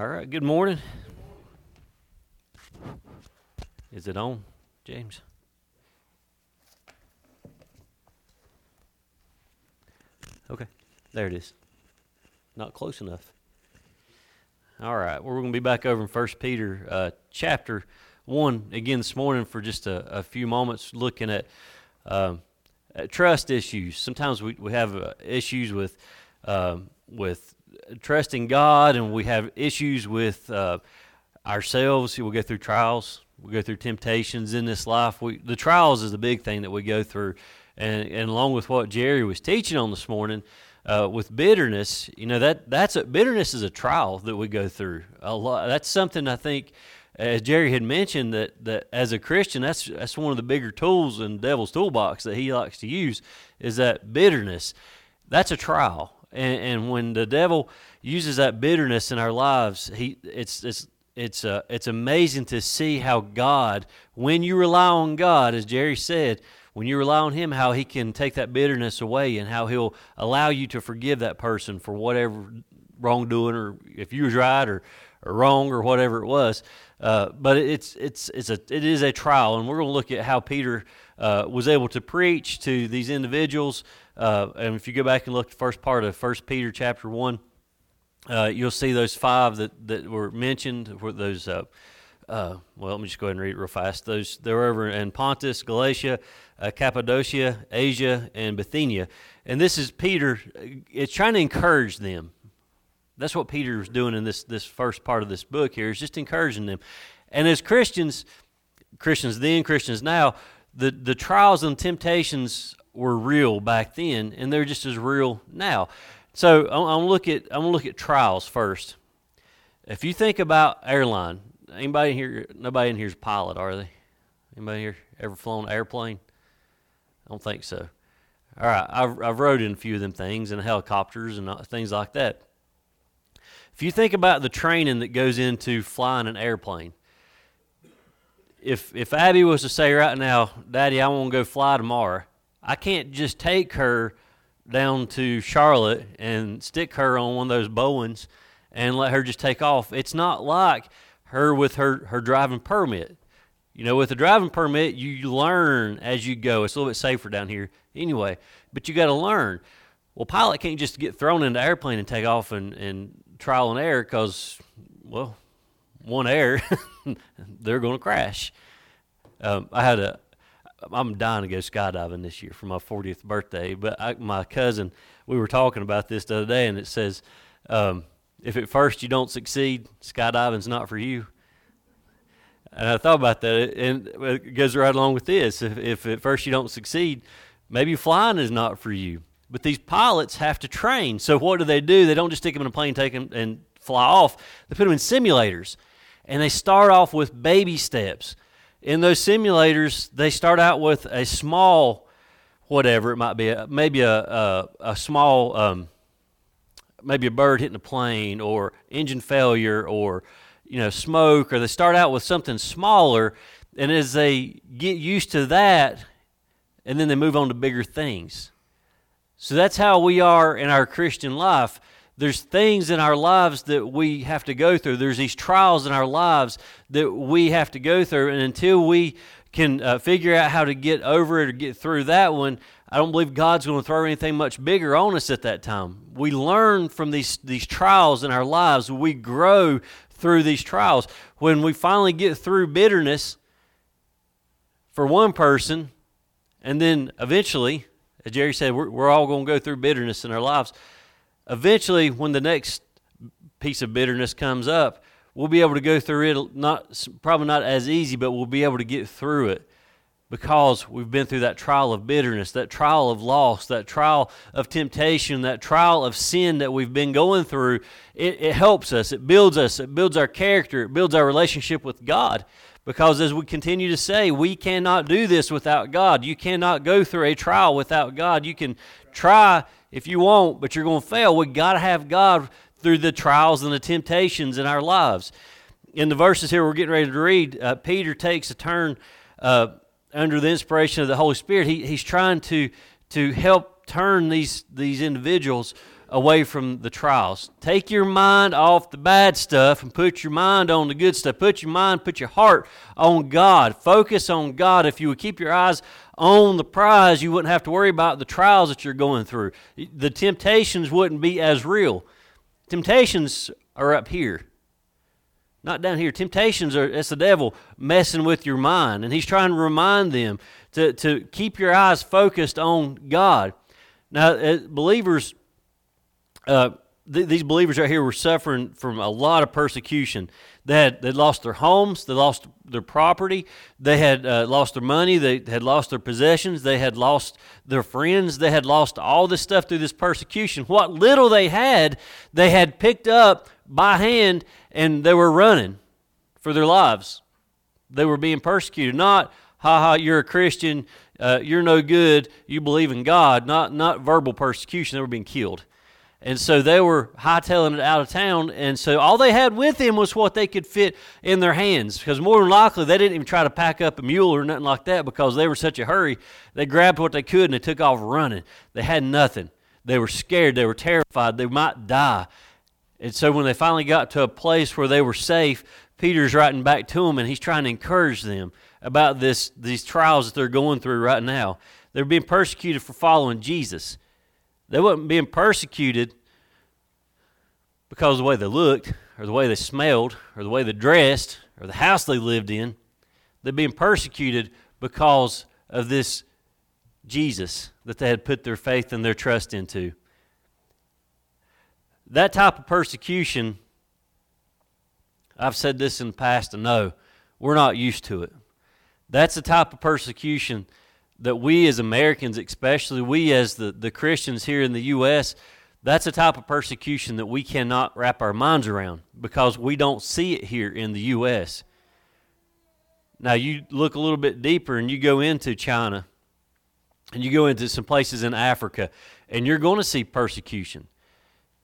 All right, good morning. Is it on, James? Okay, there it is. Not close enough. All right, well, we're going to be back over in First Peter uh, chapter 1 again this morning for just a, a few moments looking at, um, at trust issues. Sometimes we, we have uh, issues with, um, with trusting God, and we have issues with uh, ourselves. we'll go through trials, we go through temptations in this life. We, the trials is the big thing that we go through, and and along with what Jerry was teaching on this morning. Uh, with bitterness, you know that that's a bitterness is a trial that we go through. A lot. That's something I think, as Jerry had mentioned, that that as a Christian, that's that's one of the bigger tools in the devil's toolbox that he likes to use is that bitterness. That's a trial, and, and when the devil uses that bitterness in our lives, he it's it's it's uh, it's amazing to see how God, when you rely on God, as Jerry said, when you rely on Him, how He can take that bitterness away and how He'll allow you to forgive that person for whatever wrongdoing or if you was right or, or wrong or whatever it was. Uh, but it's it's it's a it is a trial, and we're going to look at how Peter uh, was able to preach to these individuals. Uh, and if you go back and look at the first part of First Peter chapter one, uh, you'll see those five that, that were mentioned were those. Uh, uh, well, let me just go ahead and read it real fast. Those they were over in Pontus, Galatia, uh, Cappadocia, Asia, and Bithynia. And this is Peter. It's trying to encourage them. That's what Peter is doing in this this first part of this book here. Is just encouraging them. And as Christians, Christians then, Christians now, the the trials and temptations were real back then, and they're just as real now. So I'm, I'm look at I'm gonna look at trials first. If you think about airline, anybody here? Nobody in here is a pilot, are they? Anybody here ever flown an airplane? I don't think so. All right, I've I've rode in a few of them things and helicopters and uh, things like that. If you think about the training that goes into flying an airplane, if if Abby was to say right now, Daddy, I want to go fly tomorrow, I can't just take her down to Charlotte and stick her on one of those Boeings and let her just take off. It's not like her with her, her driving permit. You know, with a driving permit, you learn as you go. It's a little bit safer down here anyway, but you got to learn. Well, pilot can't just get thrown into airplane and take off and, and trial and error because, well, one error, they're going to crash. Um, I had a I'm dying to go skydiving this year for my 40th birthday. But I, my cousin, we were talking about this the other day, and it says, um, if at first you don't succeed, skydiving's not for you. And I thought about that, and it goes right along with this. If, if at first you don't succeed, maybe flying is not for you. But these pilots have to train. So what do they do? They don't just stick them in a plane, take them, and fly off. They put them in simulators, and they start off with baby steps in those simulators, they start out with a small, whatever it might be, maybe a, a, a small, um, maybe a bird hitting a plane or engine failure or, you know, smoke, or they start out with something smaller. And as they get used to that, and then they move on to bigger things. So that's how we are in our Christian life there's things in our lives that we have to go through. There's these trials in our lives that we have to go through. And until we can uh, figure out how to get over it or get through that one, I don't believe God's going to throw anything much bigger on us at that time. We learn from these, these trials in our lives, we grow through these trials. When we finally get through bitterness for one person, and then eventually, as Jerry said, we're, we're all going to go through bitterness in our lives eventually, when the next piece of bitterness comes up, we'll be able to go through it. Not probably not as easy, but we'll be able to get through it because we've been through that trial of bitterness, that trial of loss, that trial of temptation, that trial of sin that we've been going through. It, it helps us. It builds us. It builds our character. It builds our relationship with God. Because as we continue to say, we cannot do this without God. You cannot go through a trial without God. You can try if you won't, but you're going to fail. we've got to have God through the trials and the temptations in our lives. In the verses here we're getting ready to read, uh, Peter takes a turn uh, under the inspiration of the Holy Spirit. He, he's trying to, to help turn these, these individuals away from the trials. Take your mind off the bad stuff and put your mind on the good stuff. Put your mind, put your heart on God. Focus on God. If you would keep your eyes on the prize, you wouldn't have to worry about the trials that you're going through. The temptations wouldn't be as real. Temptations are up here. Not down here. Temptations are, it's the devil messing with your mind. And he's trying to remind them to, to keep your eyes focused on God. Now, uh, believers, uh, th- these believers right here were suffering from a lot of persecution. They had they lost their homes, they lost their property, they had uh, lost their money, they had lost their possessions, they had lost their friends, they had lost all this stuff through this persecution. What little they had, they had picked up by hand and they were running for their lives. They were being persecuted. Not, ha ha, you're a Christian, uh, you're no good, you believe in God. Not, not verbal persecution, they were being killed. And so they were hightailing it out of town. And so all they had with them was what they could fit in their hands. Because more than likely, they didn't even try to pack up a mule or nothing like that because they were such a hurry. They grabbed what they could and they took off running. They had nothing. They were scared. They were terrified. They might die. And so when they finally got to a place where they were safe, Peter's writing back to them and he's trying to encourage them about this, these trials that they're going through right now. They're being persecuted for following Jesus. They weren't being persecuted because of the way they looked, or the way they smelled, or the way they dressed, or the house they lived in. They're being persecuted because of this Jesus that they had put their faith and their trust into that type of persecution, I've said this in the past, and no, we're not used to it. That's the type of persecution that we as Americans, especially we as the, the Christians here in the U.S., that's a type of persecution that we cannot wrap our minds around because we don't see it here in the U.S. Now, you look a little bit deeper and you go into China and you go into some places in Africa, and you're going to see persecution.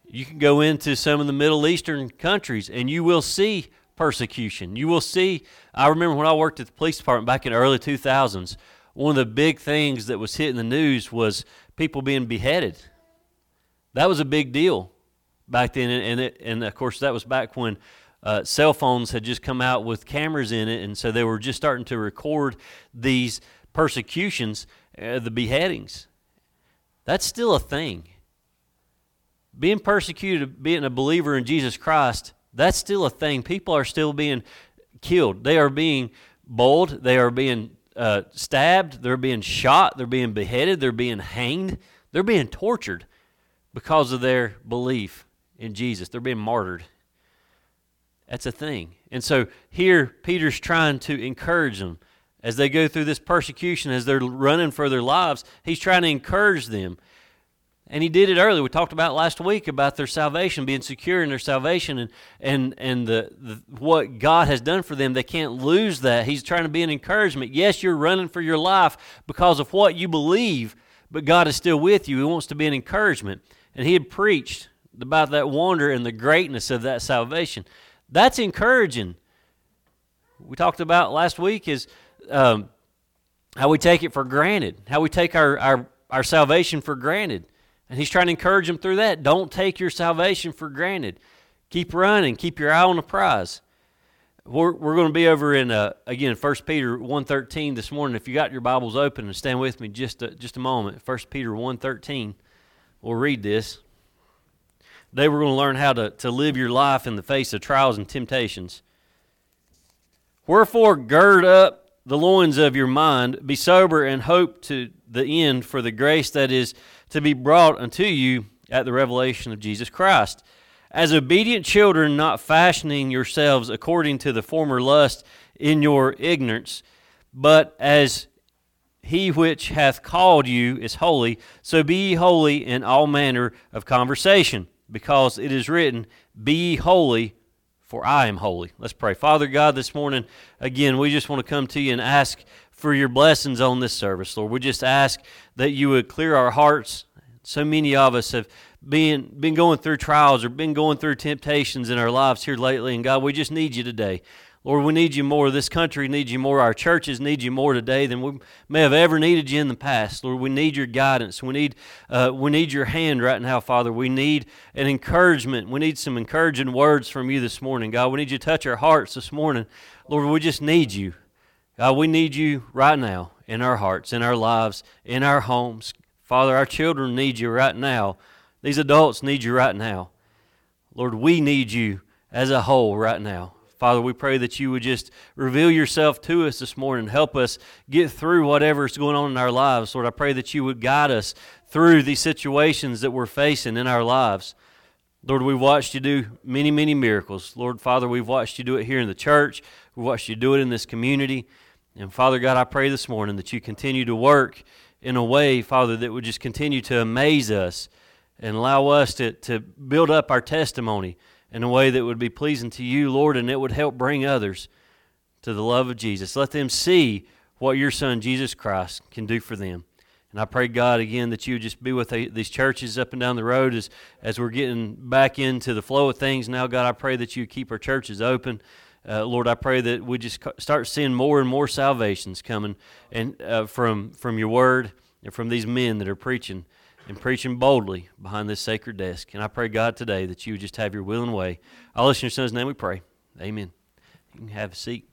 You can go into some of the Middle Eastern countries and you will see persecution. You will see, I remember when I worked at the police department back in the early 2000s, one of the big things that was hitting the news was people being beheaded. That was a big deal back then. And, it, and of course, that was back when uh, cell phones had just come out with cameras in it. And so they were just starting to record these persecutions, uh, the beheadings. That's still a thing being persecuted, being a believer in Jesus Christ, that's still a thing. People are still being killed. They are being bold. They are being uh, stabbed. They're being shot. They're being beheaded. They're being hanged. They're being tortured because of their belief in Jesus. They're being martyred. That's a thing. And so here, Peter's trying to encourage them as they go through this persecution, as they're running for their lives. He's trying to encourage them and he did it earlier. We talked about last week about their salvation, being secure in their salvation, and and and the, the, what God has done for them. They can't lose that. He's trying to be an encouragement. Yes, you're running for your life because of what you believe, but God is still with you. He wants to be an encouragement. And he had preached about that wonder and the greatness of that salvation. That's encouraging. We talked about last week is um, how we take it for granted, how we take our, our, our salvation for granted. And he's trying to encourage them through that. Don't take your salvation for granted. Keep running. Keep your eye on the prize. We're, we're going to be over in, uh, again, 1 Peter 1.13 this morning. If you got your Bibles open and stand with me just a, just a moment. 1 Peter 1.13. We'll read this. Today we're going to learn how to, to live your life in the face of trials and temptations. Wherefore, gird up the loins of your mind, be sober, and hope to the end for the grace that is to be brought unto you at the revelation of Jesus Christ. As obedient children, not fashioning yourselves according to the former lust in your ignorance, but as he which hath called you is holy, so be ye holy in all manner of conversation, because it is written, Be ye holy, for I am holy. Let's pray. Father God, this morning, again, we just want to come to you and ask for your blessings on this service, Lord. We just ask that you would clear our hearts. So many of us have been, been going through trials or been going through temptations in our lives here lately, and God, we just need you today. Lord, we need you more. This country needs you more. Our churches need you more today than we may have ever needed you in the past. Lord, we need your guidance. We need, uh, we need your hand right now, Father. We need an encouragement. We need some encouraging words from you this morning, God. We need you to touch our hearts this morning. Lord, we just need you. God, we need you right now in our hearts, in our lives, in our homes. Father, our children need you right now. These adults need you right now. Lord, we need you as a whole right now. Father, we pray that you would just reveal yourself to us this morning. And help us get through whatever is going on in our lives. Lord, I pray that you would guide us through these situations that we're facing in our lives. Lord, we've watched you do many, many miracles. Lord, Father, we've watched you do it here in the church. We've watched you do it in this community. And Father God, I pray this morning that you continue to work in a way, Father, that would just continue to amaze us and allow us to, to build up our testimony in a way that would be pleasing to you, Lord, and it would help bring others to the love of Jesus. Let them see what your Son, Jesus Christ, can do for them. And I pray, God, again, that you would just be with these churches up and down the road as, as we're getting back into the flow of things now. God, I pray that you keep our churches open. Uh, Lord, I pray that we just start seeing more and more salvations coming and uh, from from your word and from these men that are preaching and preaching boldly behind this sacred desk. And I pray, God, today that you would just have your will and way. I'll listen in your son's name we pray. Amen. You can have a seat.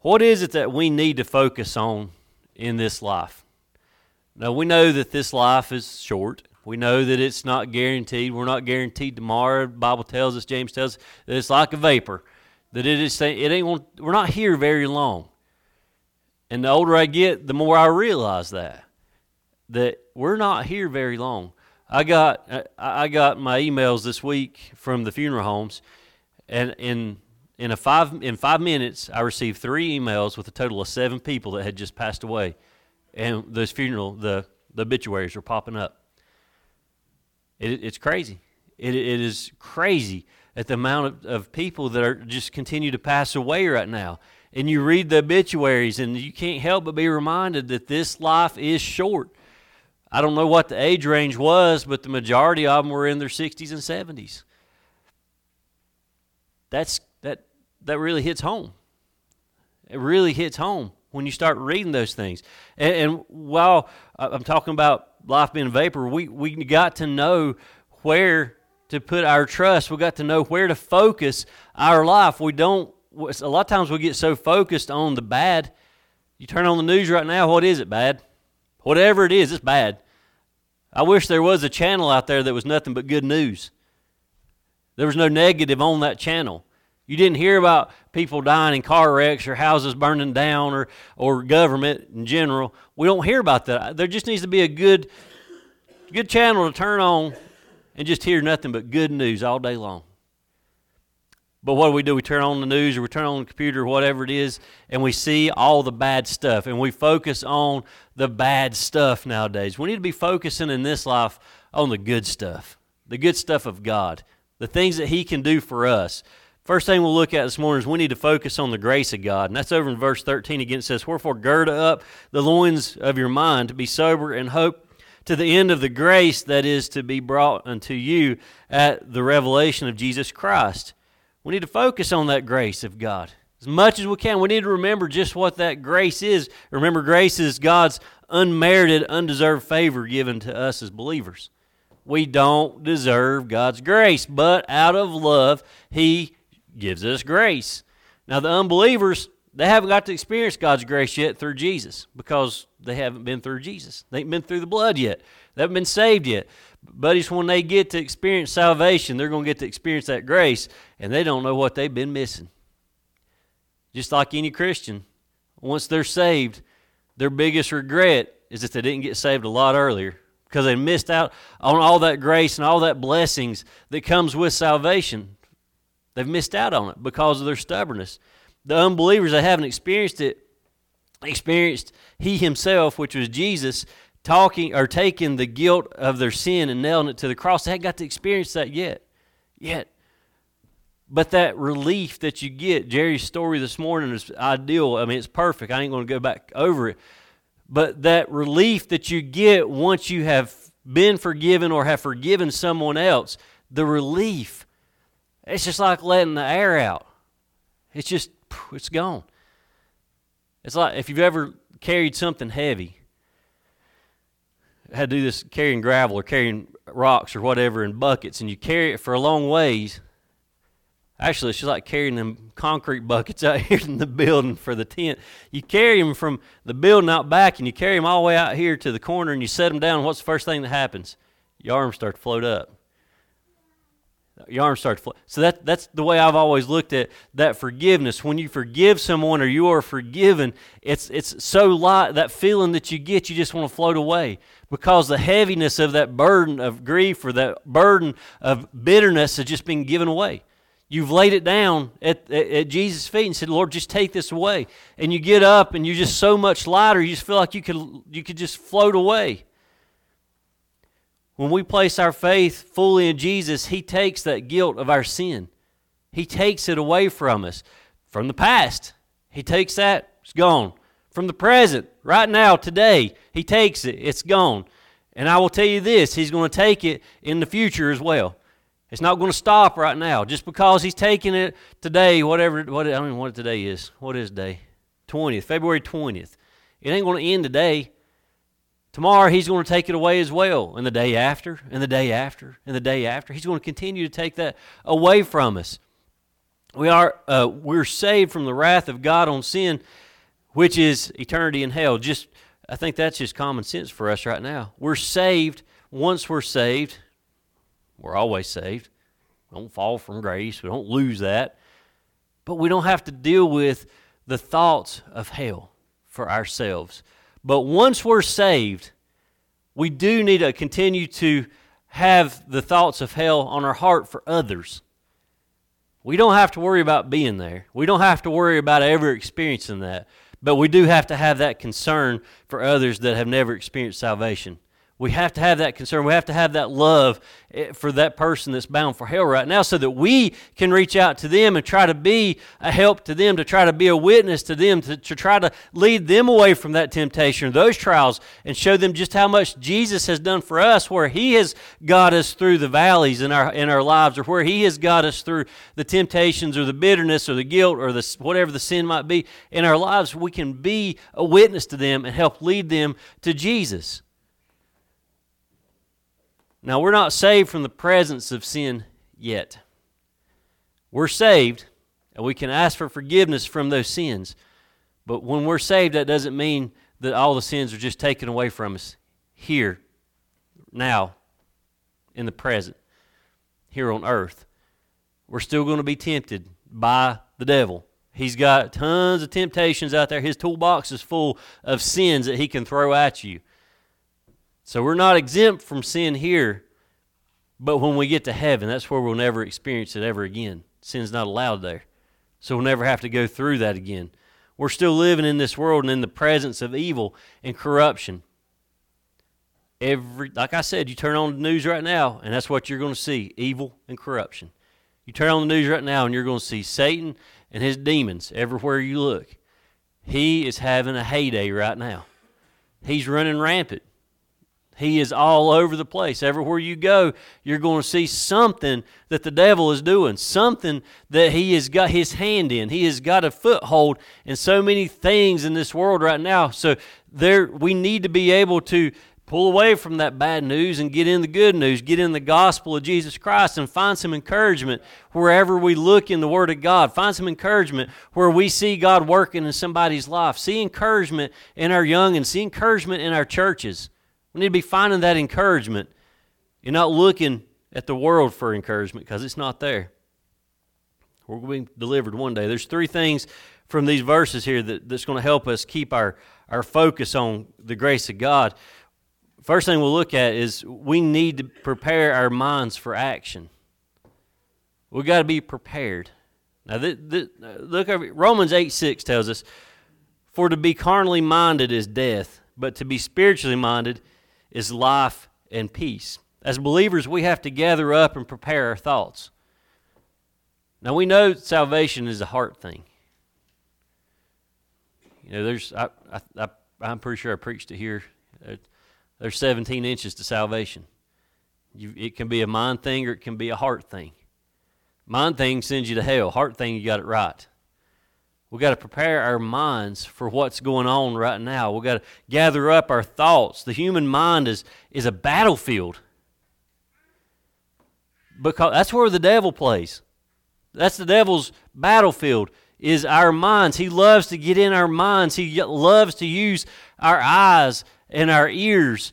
What is it that we need to focus on in this life? Now, we know that this life is short. We know that it's not guaranteed. We're not guaranteed tomorrow. The Bible tells us, James tells us, that it's like a vapor. That it is, it ain't, we're not here very long. And the older I get, the more I realize that that we're not here very long. I got I got my emails this week from the funeral homes, and in in a five in five minutes, I received three emails with a total of seven people that had just passed away, and those funeral the the obituaries are popping up. It, it's crazy. It, it is crazy at the amount of, of people that are just continue to pass away right now and you read the obituaries, and you can't help but be reminded that this life is short. I don't know what the age range was, but the majority of them were in their 60s and 70s. That's that that really hits home. It really hits home when you start reading those things. And, and while uh, I'm talking about life being vapor, we we got to know where to put our trust. We got to know where to focus our life. We don't a lot of times we get so focused on the bad. You turn on the news right now, what is it, bad? Whatever it is, it's bad. I wish there was a channel out there that was nothing but good news. There was no negative on that channel. You didn't hear about people dying in car wrecks or houses burning down or, or government in general. We don't hear about that. There just needs to be a good, good channel to turn on and just hear nothing but good news all day long. But what do we do? We turn on the news or we turn on the computer or whatever it is, and we see all the bad stuff, and we focus on the bad stuff nowadays. We need to be focusing in this life on the good stuff, the good stuff of God, the things that He can do for us. First thing we'll look at this morning is we need to focus on the grace of God. And that's over in verse 13 again. It says, Wherefore gird up the loins of your mind to be sober and hope to the end of the grace that is to be brought unto you at the revelation of Jesus Christ. We need to focus on that grace of God as much as we can. We need to remember just what that grace is. Remember, grace is God's unmerited, undeserved favor given to us as believers. We don't deserve God's grace, but out of love, He gives us grace. Now, the unbelievers, they haven't got to experience God's grace yet through Jesus because they haven't been through Jesus. They haven't been through the blood yet. They haven't been saved yet. Buddies, when they get to experience salvation, they're going to get to experience that grace, and they don't know what they've been missing. Just like any Christian, once they're saved, their biggest regret is that they didn't get saved a lot earlier because they missed out on all that grace and all that blessings that comes with salvation. They've missed out on it because of their stubbornness. The unbelievers, that haven't experienced it, experienced He Himself, which was Jesus, talking or taking the guilt of their sin and nailing it to the cross. They haven't got to experience that yet. Yet. But that relief that you get, Jerry's story this morning is ideal. I mean, it's perfect. I ain't going to go back over it. But that relief that you get once you have been forgiven or have forgiven someone else, the relief. It's just like letting the air out. It's just, it's gone. It's like if you've ever carried something heavy, had to do this carrying gravel or carrying rocks or whatever in buckets, and you carry it for a long ways. Actually, it's just like carrying them concrete buckets out here in the building for the tent. You carry them from the building out back, and you carry them all the way out here to the corner, and you set them down. What's the first thing that happens? Your arms start to float up your arms start to float. So that, that's the way I've always looked at that forgiveness. When you forgive someone or you are forgiven, it's, it's so light, that feeling that you get, you just want to float away because the heaviness of that burden of grief or that burden of bitterness has just been given away. You've laid it down at, at, at Jesus' feet and said, Lord, just take this away. And you get up and you're just so much lighter, you just feel like you could, you could just float away. When we place our faith fully in Jesus, He takes that guilt of our sin. He takes it away from us. From the past, He takes that, it's gone. From the present, right now, today, He takes it, it's gone. And I will tell you this He's going to take it in the future as well. It's not going to stop right now. Just because He's taking it today, whatever, what, I don't know what today is. What is day? 20th, February 20th. It ain't going to end today. Tomorrow he's going to take it away as well, and the day after, and the day after, and the day after. He's going to continue to take that away from us. We are uh, we're saved from the wrath of God on sin, which is eternity in hell. Just I think that's just common sense for us right now. We're saved. Once we're saved, we're always saved. We don't fall from grace. We don't lose that. But we don't have to deal with the thoughts of hell for ourselves. But once we're saved, we do need to continue to have the thoughts of hell on our heart for others. We don't have to worry about being there. We don't have to worry about ever experiencing that. But we do have to have that concern for others that have never experienced salvation. We have to have that concern. We have to have that love eh, for that person that's bound for hell right now so that we can reach out to them and try to be a help to them, to try to be a witness to them, to, to try to lead them away from that temptation or those trials and show them just how much Jesus has done for us, where He has got us through the valleys in our, in our lives, or where He has got us through the temptations or the bitterness or the guilt or the, whatever the sin might be in our lives. We can be a witness to them and help lead them to Jesus. Now, we're not saved from the presence of sin yet. We're saved, and we can ask for forgiveness from those sins. But when we're saved, that doesn't mean that all the sins are just taken away from us here, now, in the present, here on earth. We're still going to be tempted by the devil. He's got tons of temptations out there. His toolbox is full of sins that he can throw at you. So we're not exempt from sin here, but when we get to heaven, that's where we'll never experience it ever again. Sin's not allowed there. So we'll never have to go through that again. We're still living in this world and in the presence of evil and corruption. Every like I said, you turn on the news right now, and that's what you're going to see, evil and corruption. You turn on the news right now and you're going to see Satan and his demons everywhere you look. He is having a heyday right now. He's running rampant. He is all over the place. Everywhere you go, you're going to see something that the devil is doing, something that he has got his hand in. He has got a foothold in so many things in this world right now. So there we need to be able to pull away from that bad news and get in the good news, get in the gospel of Jesus Christ and find some encouragement wherever we look in the word of God. Find some encouragement where we see God working in somebody's life. See encouragement in our young and see encouragement in our churches. We need to be finding that encouragement and not looking at the world for encouragement because it's not there. We're going to be delivered one day. There's three things from these verses here that, that's going to help us keep our, our focus on the grace of God. First thing we'll look at is we need to prepare our minds for action. We've got to be prepared. Now, th- th- look over Romans 8 6 tells us, For to be carnally minded is death, but to be spiritually minded is life and peace. As believers, we have to gather up and prepare our thoughts. Now, we know salvation is a heart thing. You know, there's, I, I, I, am pretty sure I preached it here. Uh, there's 17 inches to salvation. You, it can be a mind thing or it can be a heart thing. Mind thing sends you to hell. Heart thing, you got it right. We've got to prepare our minds for what's going on right now. We've got to gather up our thoughts. The human mind is, is a battlefield. Because that's where the devil plays. That's the devil's battlefield is our minds. He loves to get in our minds. He loves to use our eyes and our ears.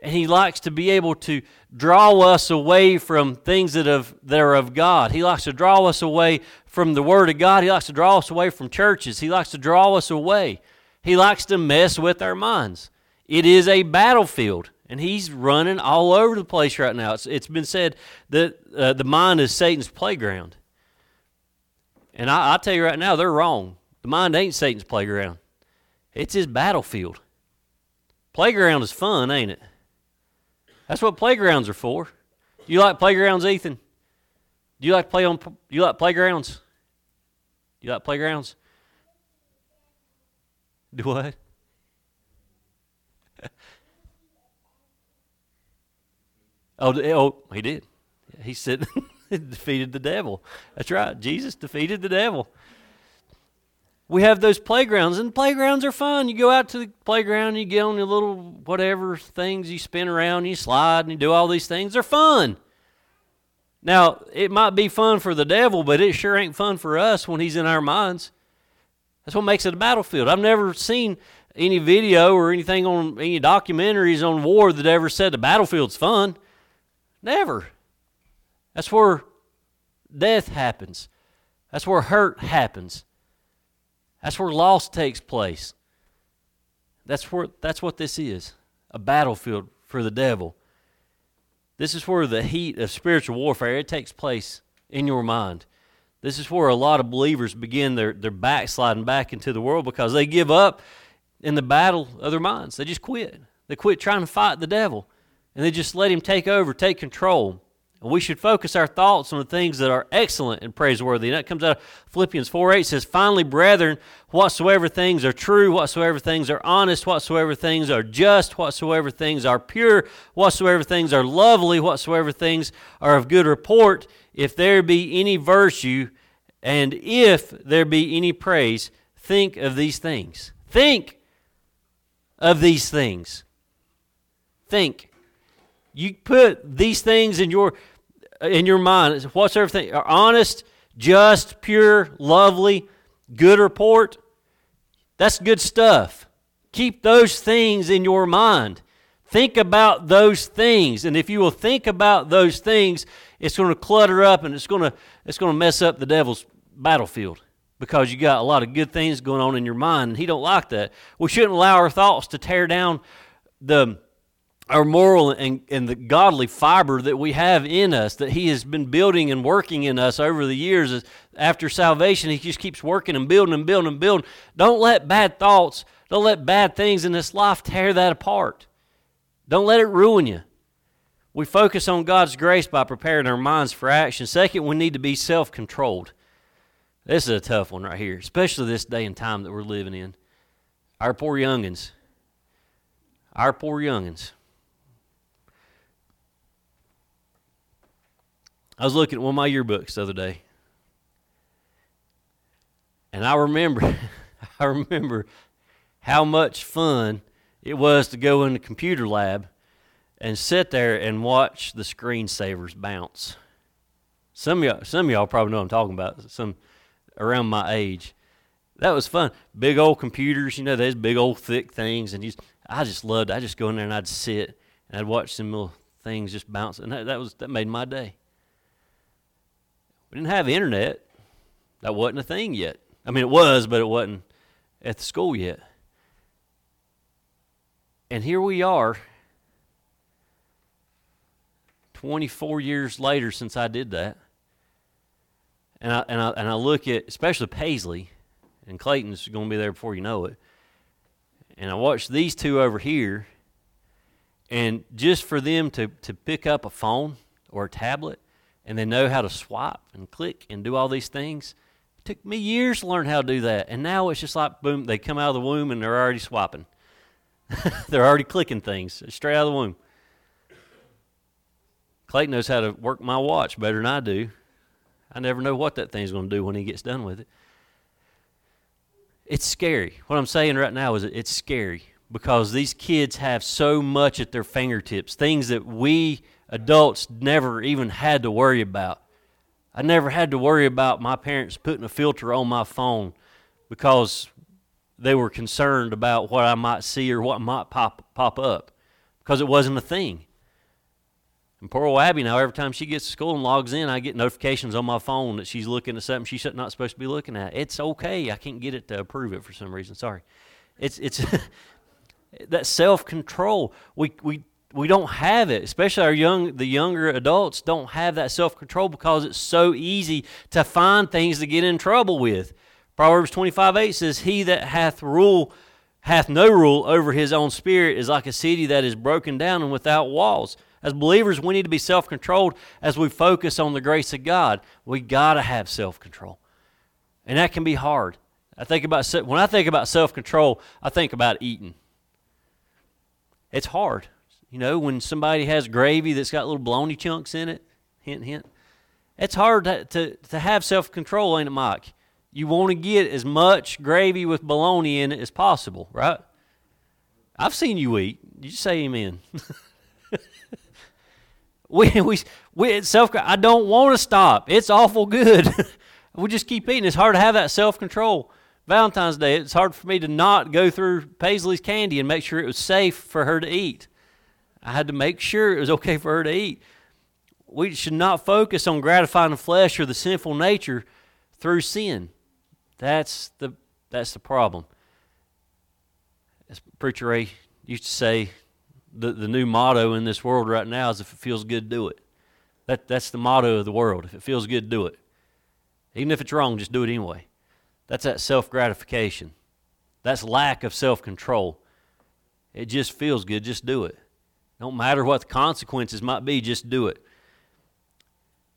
And he likes to be able to draw us away from things that, have, that are of God. He likes to draw us away from the Word of God. He likes to draw us away from churches. He likes to draw us away. He likes to mess with our minds. It is a battlefield, and he's running all over the place right now. It's, it's been said that uh, the mind is Satan's playground. And I, I tell you right now, they're wrong. The mind ain't Satan's playground, it's his battlefield. Playground is fun, ain't it? That's what playgrounds are for. You like playgrounds, Ethan? Do you like play on? You like playgrounds? Do you like playgrounds? Do what? oh, oh, he did. He said. defeated the devil. That's right. Jesus defeated the devil. We have those playgrounds, and playgrounds are fun. You go out to the playground, you get on your little whatever things, you spin around, you slide, and you do all these things. They're fun. Now, it might be fun for the devil, but it sure ain't fun for us when he's in our minds. That's what makes it a battlefield. I've never seen any video or anything on any documentaries on war that ever said the battlefield's fun. Never. That's where death happens. That's where hurt happens. That's where loss takes place. That's where that's what this is. A battlefield for the devil. This is where the heat of spiritual warfare it takes place in your mind. This is where a lot of believers begin their, their backsliding back into the world because they give up in the battle of their minds. They just quit. They quit trying to fight the devil and they just let him take over, take control. And we should focus our thoughts on the things that are excellent and praiseworthy. And that comes out of Philippians 4 8 says, Finally, brethren, whatsoever things are true, whatsoever things are honest, whatsoever things are just, whatsoever things are pure, whatsoever things are lovely, whatsoever things are of good report, if there be any virtue, and if there be any praise, think of these things. Think of these things. Think. You put these things in your in your mind, what's everything? Honest, just, pure, lovely, good report. That's good stuff. Keep those things in your mind. Think about those things. And if you will think about those things, it's going to clutter up and it's going to, it's going to mess up the devil's battlefield because you got a lot of good things going on in your mind and he don't like that. We shouldn't allow our thoughts to tear down the our moral and, and the godly fiber that we have in us that he has been building and working in us over the years after salvation he just keeps working and building and building and building. Don't let bad thoughts don't let bad things in this life tear that apart. Don't let it ruin you. We focus on god's grace by preparing our minds for action. Second we need to be self-controlled. This is a tough one right here especially this day and time that we're living in. Our poor youngins. Our poor youngins I was looking at one of my yearbooks the other day, and I remember, I remember how much fun it was to go in the computer lab and sit there and watch the screensavers bounce. Some of y'all, some y'all probably know what I'm talking about. Some around my age, that was fun. Big old computers, you know, those big old thick things, and you, I just loved. I just go in there and I'd sit and I'd watch some little things just bounce, and that, that was that made my day. We didn't have internet. That wasn't a thing yet. I mean, it was, but it wasn't at the school yet. And here we are, 24 years later since I did that. And I, and I, and I look at, especially Paisley, and Clayton's going to be there before you know it. And I watch these two over here, and just for them to, to pick up a phone or a tablet and they know how to swipe and click and do all these things. It took me years to learn how to do that. And now it's just like, boom, they come out of the womb and they're already swiping. they're already clicking things straight out of the womb. Clayton knows how to work my watch better than I do. I never know what that thing's going to do when he gets done with it. It's scary. What I'm saying right now is it's scary because these kids have so much at their fingertips, things that we adults never even had to worry about. I never had to worry about my parents putting a filter on my phone because they were concerned about what I might see or what might pop pop up because it wasn't a thing. And poor old Abby now, every time she gets to school and logs in, I get notifications on my phone that she's looking at something she's not supposed to be looking at. It's okay. I can't get it to approve it for some reason. Sorry. It's it's that self control. We we we don't have it, especially our young the younger adults don't have that self control because it's so easy to find things to get in trouble with. Proverbs twenty five eight says, He that hath rule hath no rule over his own spirit is like a city that is broken down and without walls. As believers, we need to be self controlled as we focus on the grace of God. We gotta have self control. And that can be hard. I think about when I think about self control, I think about eating. It's hard. You know, when somebody has gravy that's got little bologna chunks in it, hint, hint, it's hard to, to, to have self control, ain't it, Mike? You want to get as much gravy with bologna in it as possible, right? I've seen you eat. You say amen. we, we, we self I don't want to stop. It's awful good. we just keep eating. It's hard to have that self control. Valentine's Day, it's hard for me to not go through Paisley's candy and make sure it was safe for her to eat. I had to make sure it was okay for her to eat. We should not focus on gratifying the flesh or the sinful nature through sin. That's the that's the problem. As Preacher Ray used to say, the, the new motto in this world right now is if it feels good, do it. That, that's the motto of the world. If it feels good, do it. Even if it's wrong, just do it anyway. That's that self gratification. That's lack of self control. It just feels good, just do it. Don't matter what the consequences might be, just do it.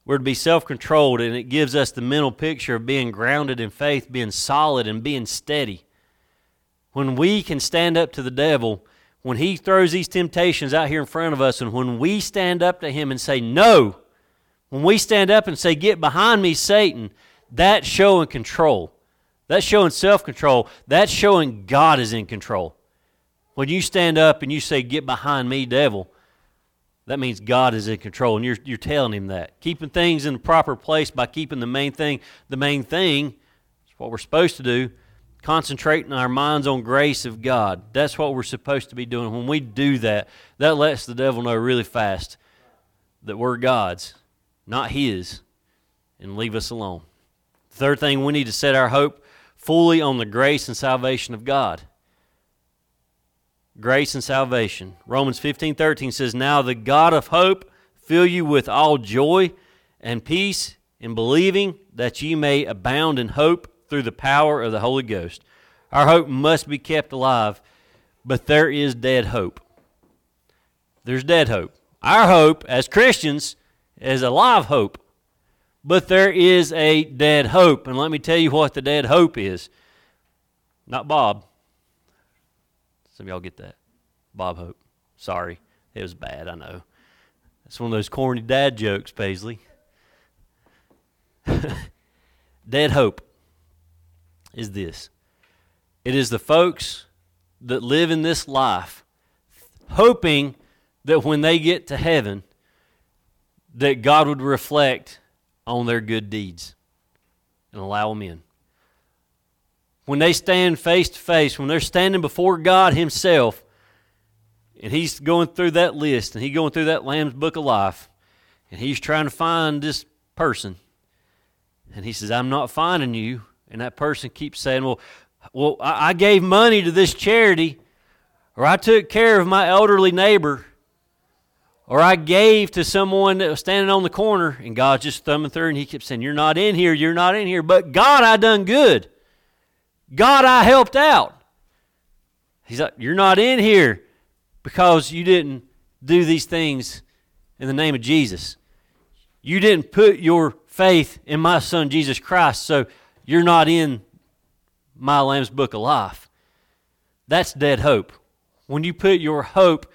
We're to be self controlled, and it gives us the mental picture of being grounded in faith, being solid, and being steady. When we can stand up to the devil, when he throws these temptations out here in front of us, and when we stand up to him and say, No, when we stand up and say, Get behind me, Satan, that's showing control. That's showing self control. That's showing God is in control. When you stand up and you say, Get behind me, devil, that means God is in control. And you're, you're telling him that. Keeping things in the proper place by keeping the main thing the main thing is what we're supposed to do. Concentrating our minds on grace of God. That's what we're supposed to be doing. When we do that, that lets the devil know really fast that we're God's, not his, and leave us alone. third thing, we need to set our hope fully on the grace and salvation of God. Grace and salvation. Romans 15 13 says, Now the God of hope fill you with all joy and peace in believing that ye may abound in hope through the power of the Holy Ghost. Our hope must be kept alive, but there is dead hope. There's dead hope. Our hope as Christians is a live hope. But there is a dead hope. And let me tell you what the dead hope is. Not Bob. Some of y'all get that. Bob Hope. Sorry. It was bad, I know. That's one of those corny dad jokes, Paisley. dead hope is this it is the folks that live in this life hoping that when they get to heaven that God would reflect on their good deeds and allow them in. When they stand face to face, when they're standing before God Himself, and He's going through that list, and He's going through that Lamb's Book of Life, and He's trying to find this person, and He says, I'm not finding you. And that person keeps saying, Well, well, I gave money to this charity, or I took care of my elderly neighbor or I gave to someone that was standing on the corner and God's just thumbing through and he kept saying, You're not in here, you're not in here. But God, I done good. God, I helped out. He's like, You're not in here because you didn't do these things in the name of Jesus. You didn't put your faith in my son Jesus Christ, so you're not in my Lamb's Book of Life. That's dead hope. When you put your hope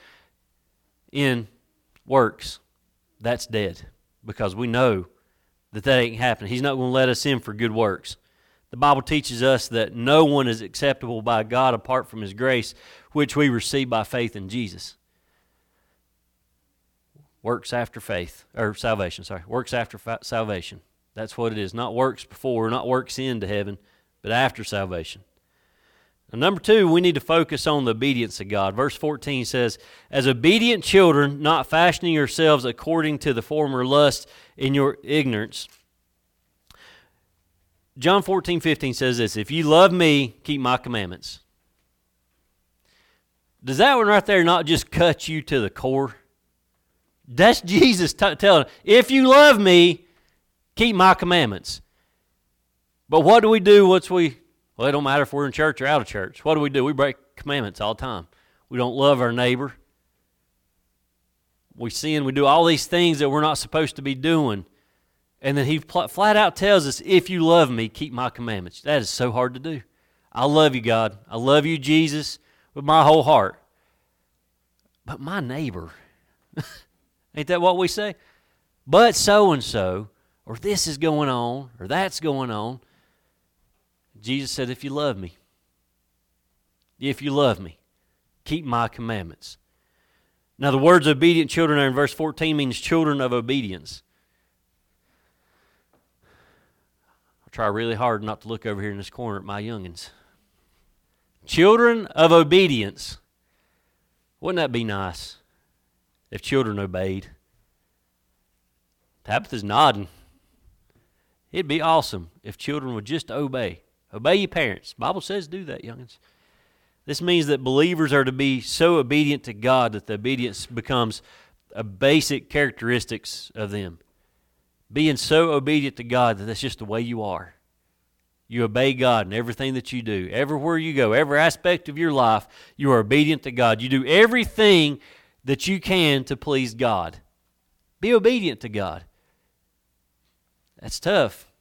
in works. that's dead because we know that that ain't happening. He's not going to let us in for good works. The Bible teaches us that no one is acceptable by God apart from His grace, which we receive by faith in Jesus. Works after faith, or salvation, sorry. Works after salvation. That's what it is. Not works before, not works into heaven, but after salvation. Number two, we need to focus on the obedience of God. Verse 14 says, As obedient children, not fashioning yourselves according to the former lust in your ignorance. John 14, 15 says this If you love me, keep my commandments. Does that one right there not just cut you to the core? That's Jesus t- telling, if you love me, keep my commandments. But what do we do once we well, it don't matter if we're in church or out of church. What do we do? We break commandments all the time. We don't love our neighbor. We sin. We do all these things that we're not supposed to be doing. And then he flat out tells us, if you love me, keep my commandments. That is so hard to do. I love you, God. I love you, Jesus, with my whole heart. But my neighbor, ain't that what we say? But so and so, or this is going on, or that's going on. Jesus said, If you love me, if you love me, keep my commandments. Now, the words obedient children are in verse 14 means children of obedience. I'll try really hard not to look over here in this corner at my youngins. Children of obedience. Wouldn't that be nice if children obeyed? Tabitha's nodding. It'd be awesome if children would just obey. Obey your parents. Bible says do that, youngins. This means that believers are to be so obedient to God that the obedience becomes a basic characteristics of them. Being so obedient to God that that's just the way you are. You obey God in everything that you do. Everywhere you go, every aspect of your life, you are obedient to God. You do everything that you can to please God. Be obedient to God. That's tough.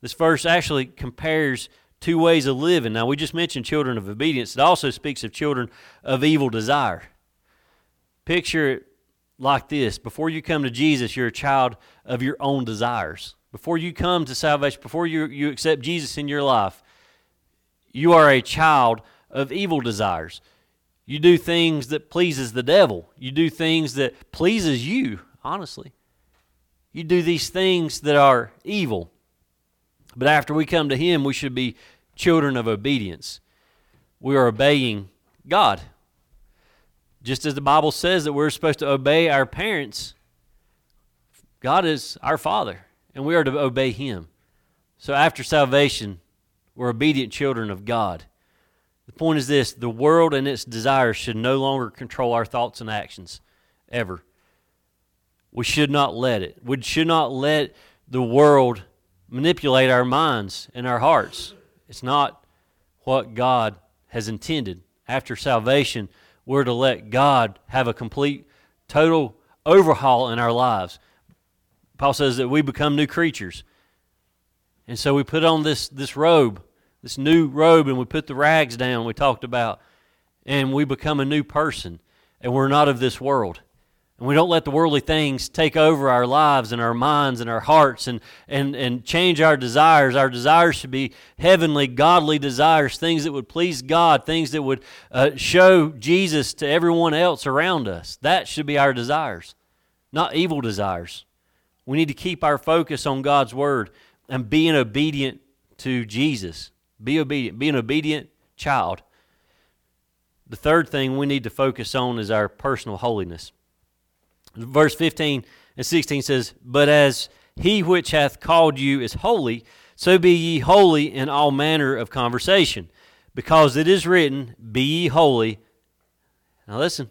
This verse actually compares two ways of living. Now, we just mentioned children of obedience. It also speaks of children of evil desire. Picture it like this before you come to Jesus, you're a child of your own desires. Before you come to salvation, before you, you accept Jesus in your life, you are a child of evil desires. You do things that pleases the devil. You do things that pleases you, honestly. You do these things that are evil. But after we come to Him, we should be children of obedience. We are obeying God. Just as the Bible says that we're supposed to obey our parents, God is our Father, and we are to obey Him. So after salvation, we're obedient children of God. The point is this the world and its desires should no longer control our thoughts and actions, ever. We should not let it. We should not let the world manipulate our minds and our hearts. It's not what God has intended. After salvation, we're to let God have a complete, total overhaul in our lives. Paul says that we become new creatures. And so we put on this, this robe, this new robe, and we put the rags down we talked about, and we become a new person. And we're not of this world and we don't let the worldly things take over our lives and our minds and our hearts and, and, and change our desires. Our desires should be heavenly, godly desires, things that would please God, things that would uh, show Jesus to everyone else around us. That should be our desires, not evil desires. We need to keep our focus on God's Word and being obedient to Jesus. Be obedient. Be an obedient child. The third thing we need to focus on is our personal holiness. Verse 15 and 16 says, But as he which hath called you is holy, so be ye holy in all manner of conversation, because it is written, Be ye holy. Now listen,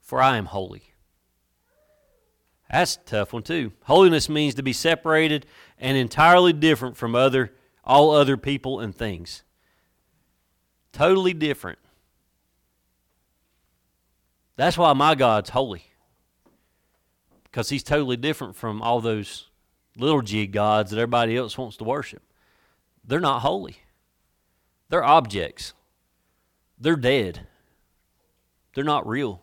for I am holy. That's a tough one too. Holiness means to be separated and entirely different from other all other people and things. Totally different. That's why my God's holy because he's totally different from all those little g gods that everybody else wants to worship. They're not holy, they're objects, they're dead, they're not real.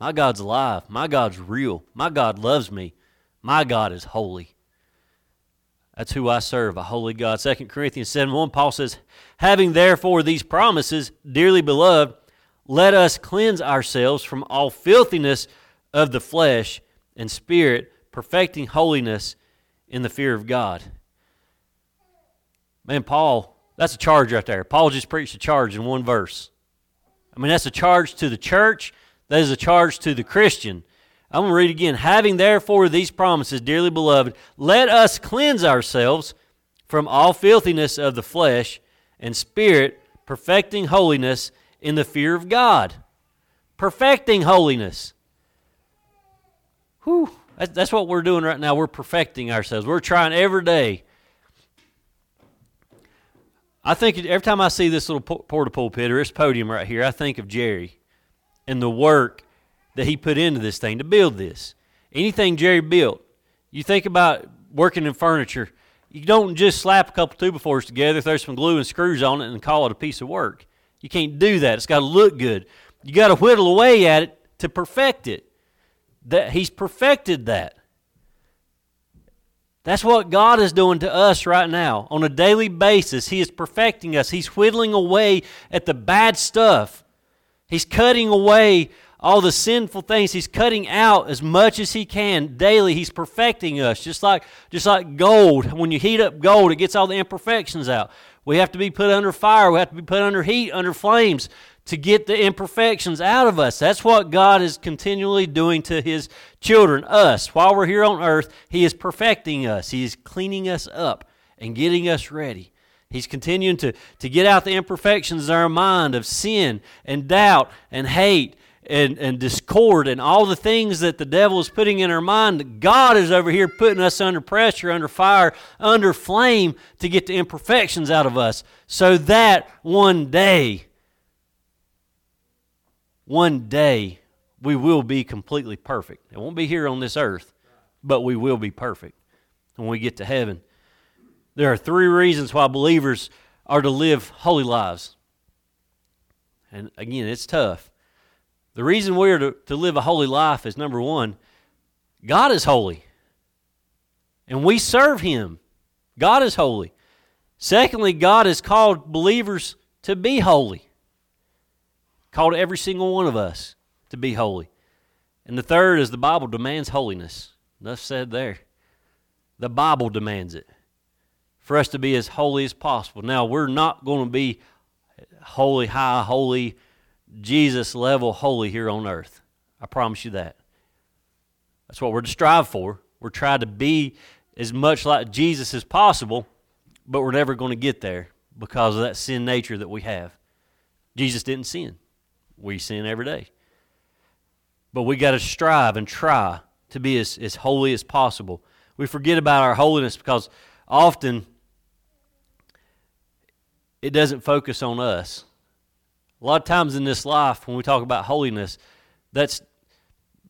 My God's alive, my God's real, my God loves me, My God is holy. That's who I serve, a holy God. 2 Corinthians 7 1, Paul says, Having therefore these promises, dearly beloved, let us cleanse ourselves from all filthiness of the flesh and spirit, perfecting holiness in the fear of God. Man, Paul, that's a charge right there. Paul just preached a charge in one verse. I mean, that's a charge to the church, that is a charge to the Christian. I'm going to read again. Having therefore these promises, dearly beloved, let us cleanse ourselves from all filthiness of the flesh and spirit, perfecting holiness in the fear of God. Perfecting holiness. Whew. That's what we're doing right now. We're perfecting ourselves. We're trying every day. I think every time I see this little porta pulpit or this podium right here, I think of Jerry and the work that he put into this thing to build this. Anything Jerry built, you think about working in furniture, you don't just slap a couple two by together, throw some glue and screws on it, and call it a piece of work. You can't do that. It's got to look good. You got to whittle away at it to perfect it. That he's perfected that. That's what God is doing to us right now. On a daily basis, He is perfecting us. He's whittling away at the bad stuff. He's cutting away all the sinful things he's cutting out as much as he can daily he's perfecting us just like just like gold when you heat up gold it gets all the imperfections out we have to be put under fire we have to be put under heat under flames to get the imperfections out of us. That's what god is continually doing to his children us. While we're here on earth he is perfecting us. He is cleaning us up and getting us ready. He's continuing to, to get out the imperfections in our mind of sin and doubt and hate and, and discord and all the things that the devil is putting in our mind, God is over here putting us under pressure, under fire, under flame to get the imperfections out of us so that one day, one day, we will be completely perfect. It won't be here on this earth, but we will be perfect when we get to heaven. There are three reasons why believers are to live holy lives. And again, it's tough. The reason we're to, to live a holy life is number one, God is holy. And we serve Him. God is holy. Secondly, God has called believers to be holy. Called every single one of us to be holy. And the third is the Bible demands holiness. Enough said there. The Bible demands it for us to be as holy as possible. Now, we're not going to be holy, high, holy, Jesus level holy here on earth. I promise you that. That's what we're to strive for. We're trying to be as much like Jesus as possible, but we're never going to get there because of that sin nature that we have. Jesus didn't sin. We sin every day. But we got to strive and try to be as, as holy as possible. We forget about our holiness because often it doesn't focus on us. A lot of times in this life, when we talk about holiness, that's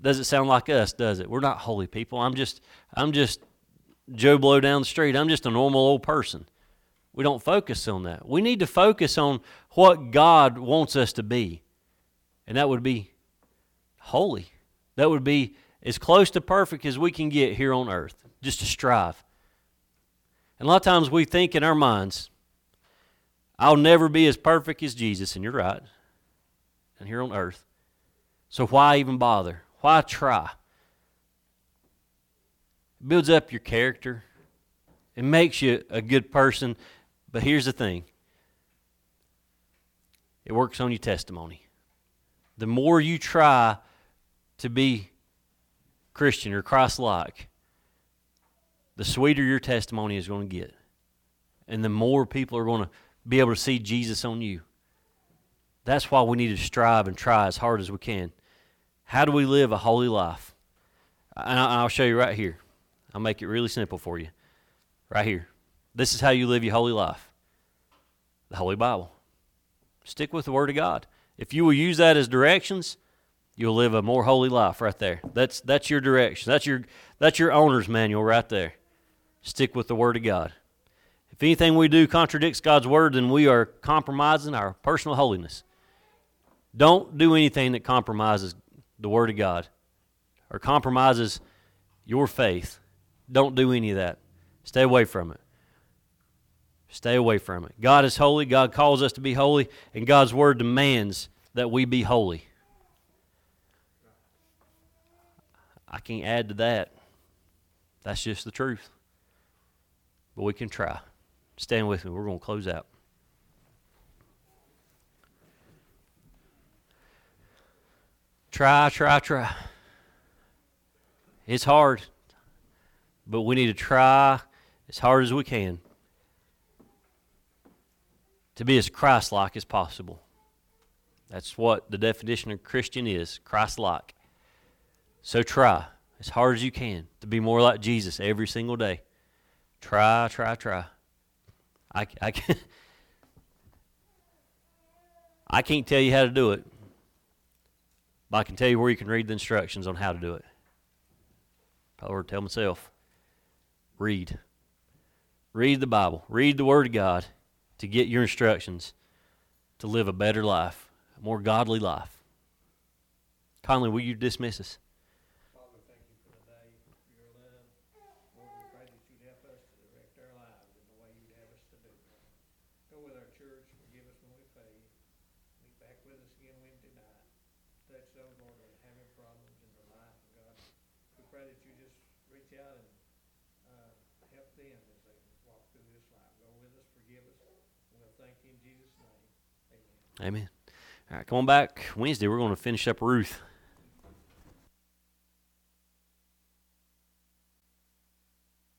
doesn't sound like us, does it? We're not holy people. I'm just I'm just Joe Blow down the street. I'm just a normal old person. We don't focus on that. We need to focus on what God wants us to be. And that would be holy. That would be as close to perfect as we can get here on earth, just to strive. And a lot of times we think in our minds, I'll never be as perfect as Jesus, and you're right, and here on earth. So why even bother? Why try? It builds up your character. It makes you a good person. But here's the thing it works on your testimony. The more you try to be Christian or Christ like, the sweeter your testimony is going to get. And the more people are going to be able to see Jesus on you. That's why we need to strive and try as hard as we can. How do we live a holy life? And I'll show you right here. I'll make it really simple for you. Right here. This is how you live your holy life the Holy Bible. Stick with the Word of God. If you will use that as directions, you'll live a more holy life right there. That's, that's your direction. That's your, that's your owner's manual right there. Stick with the Word of God. If anything we do contradicts God's word, then we are compromising our personal holiness. Don't do anything that compromises the word of God or compromises your faith Don't do any of that. Stay away from it. Stay away from it. God is holy. God calls us to be holy, and God's word demands that we be holy. I can't add to that. That's just the truth. But we can try. Stand with me. We're going to close out. Try, try, try. It's hard, but we need to try as hard as we can to be as Christ like as possible. That's what the definition of Christian is Christ like. So try as hard as you can to be more like Jesus every single day. Try, try, try. I, I, can't, I can't tell you how to do it, but I can tell you where you can read the instructions on how to do it. Probably tell myself read. Read the Bible, read the Word of God to get your instructions to live a better life, a more godly life. Conley, will you dismiss us? Father, thank you for the day, for your love. Lord, we pray that you'd help us to direct our lives in the way you'd have us to do. Lord. Go with our church, forgive us when we fail. Be back with us again Wednesday night. Touch those, Lord, that are having problems in their life, God. We pray that you just reach out and, uh, help them as they walk through this life. Go with us, forgive us. We'll thank you in Jesus' name. Amen. Amen. All right, come on back Wednesday. We're going to finish up Ruth.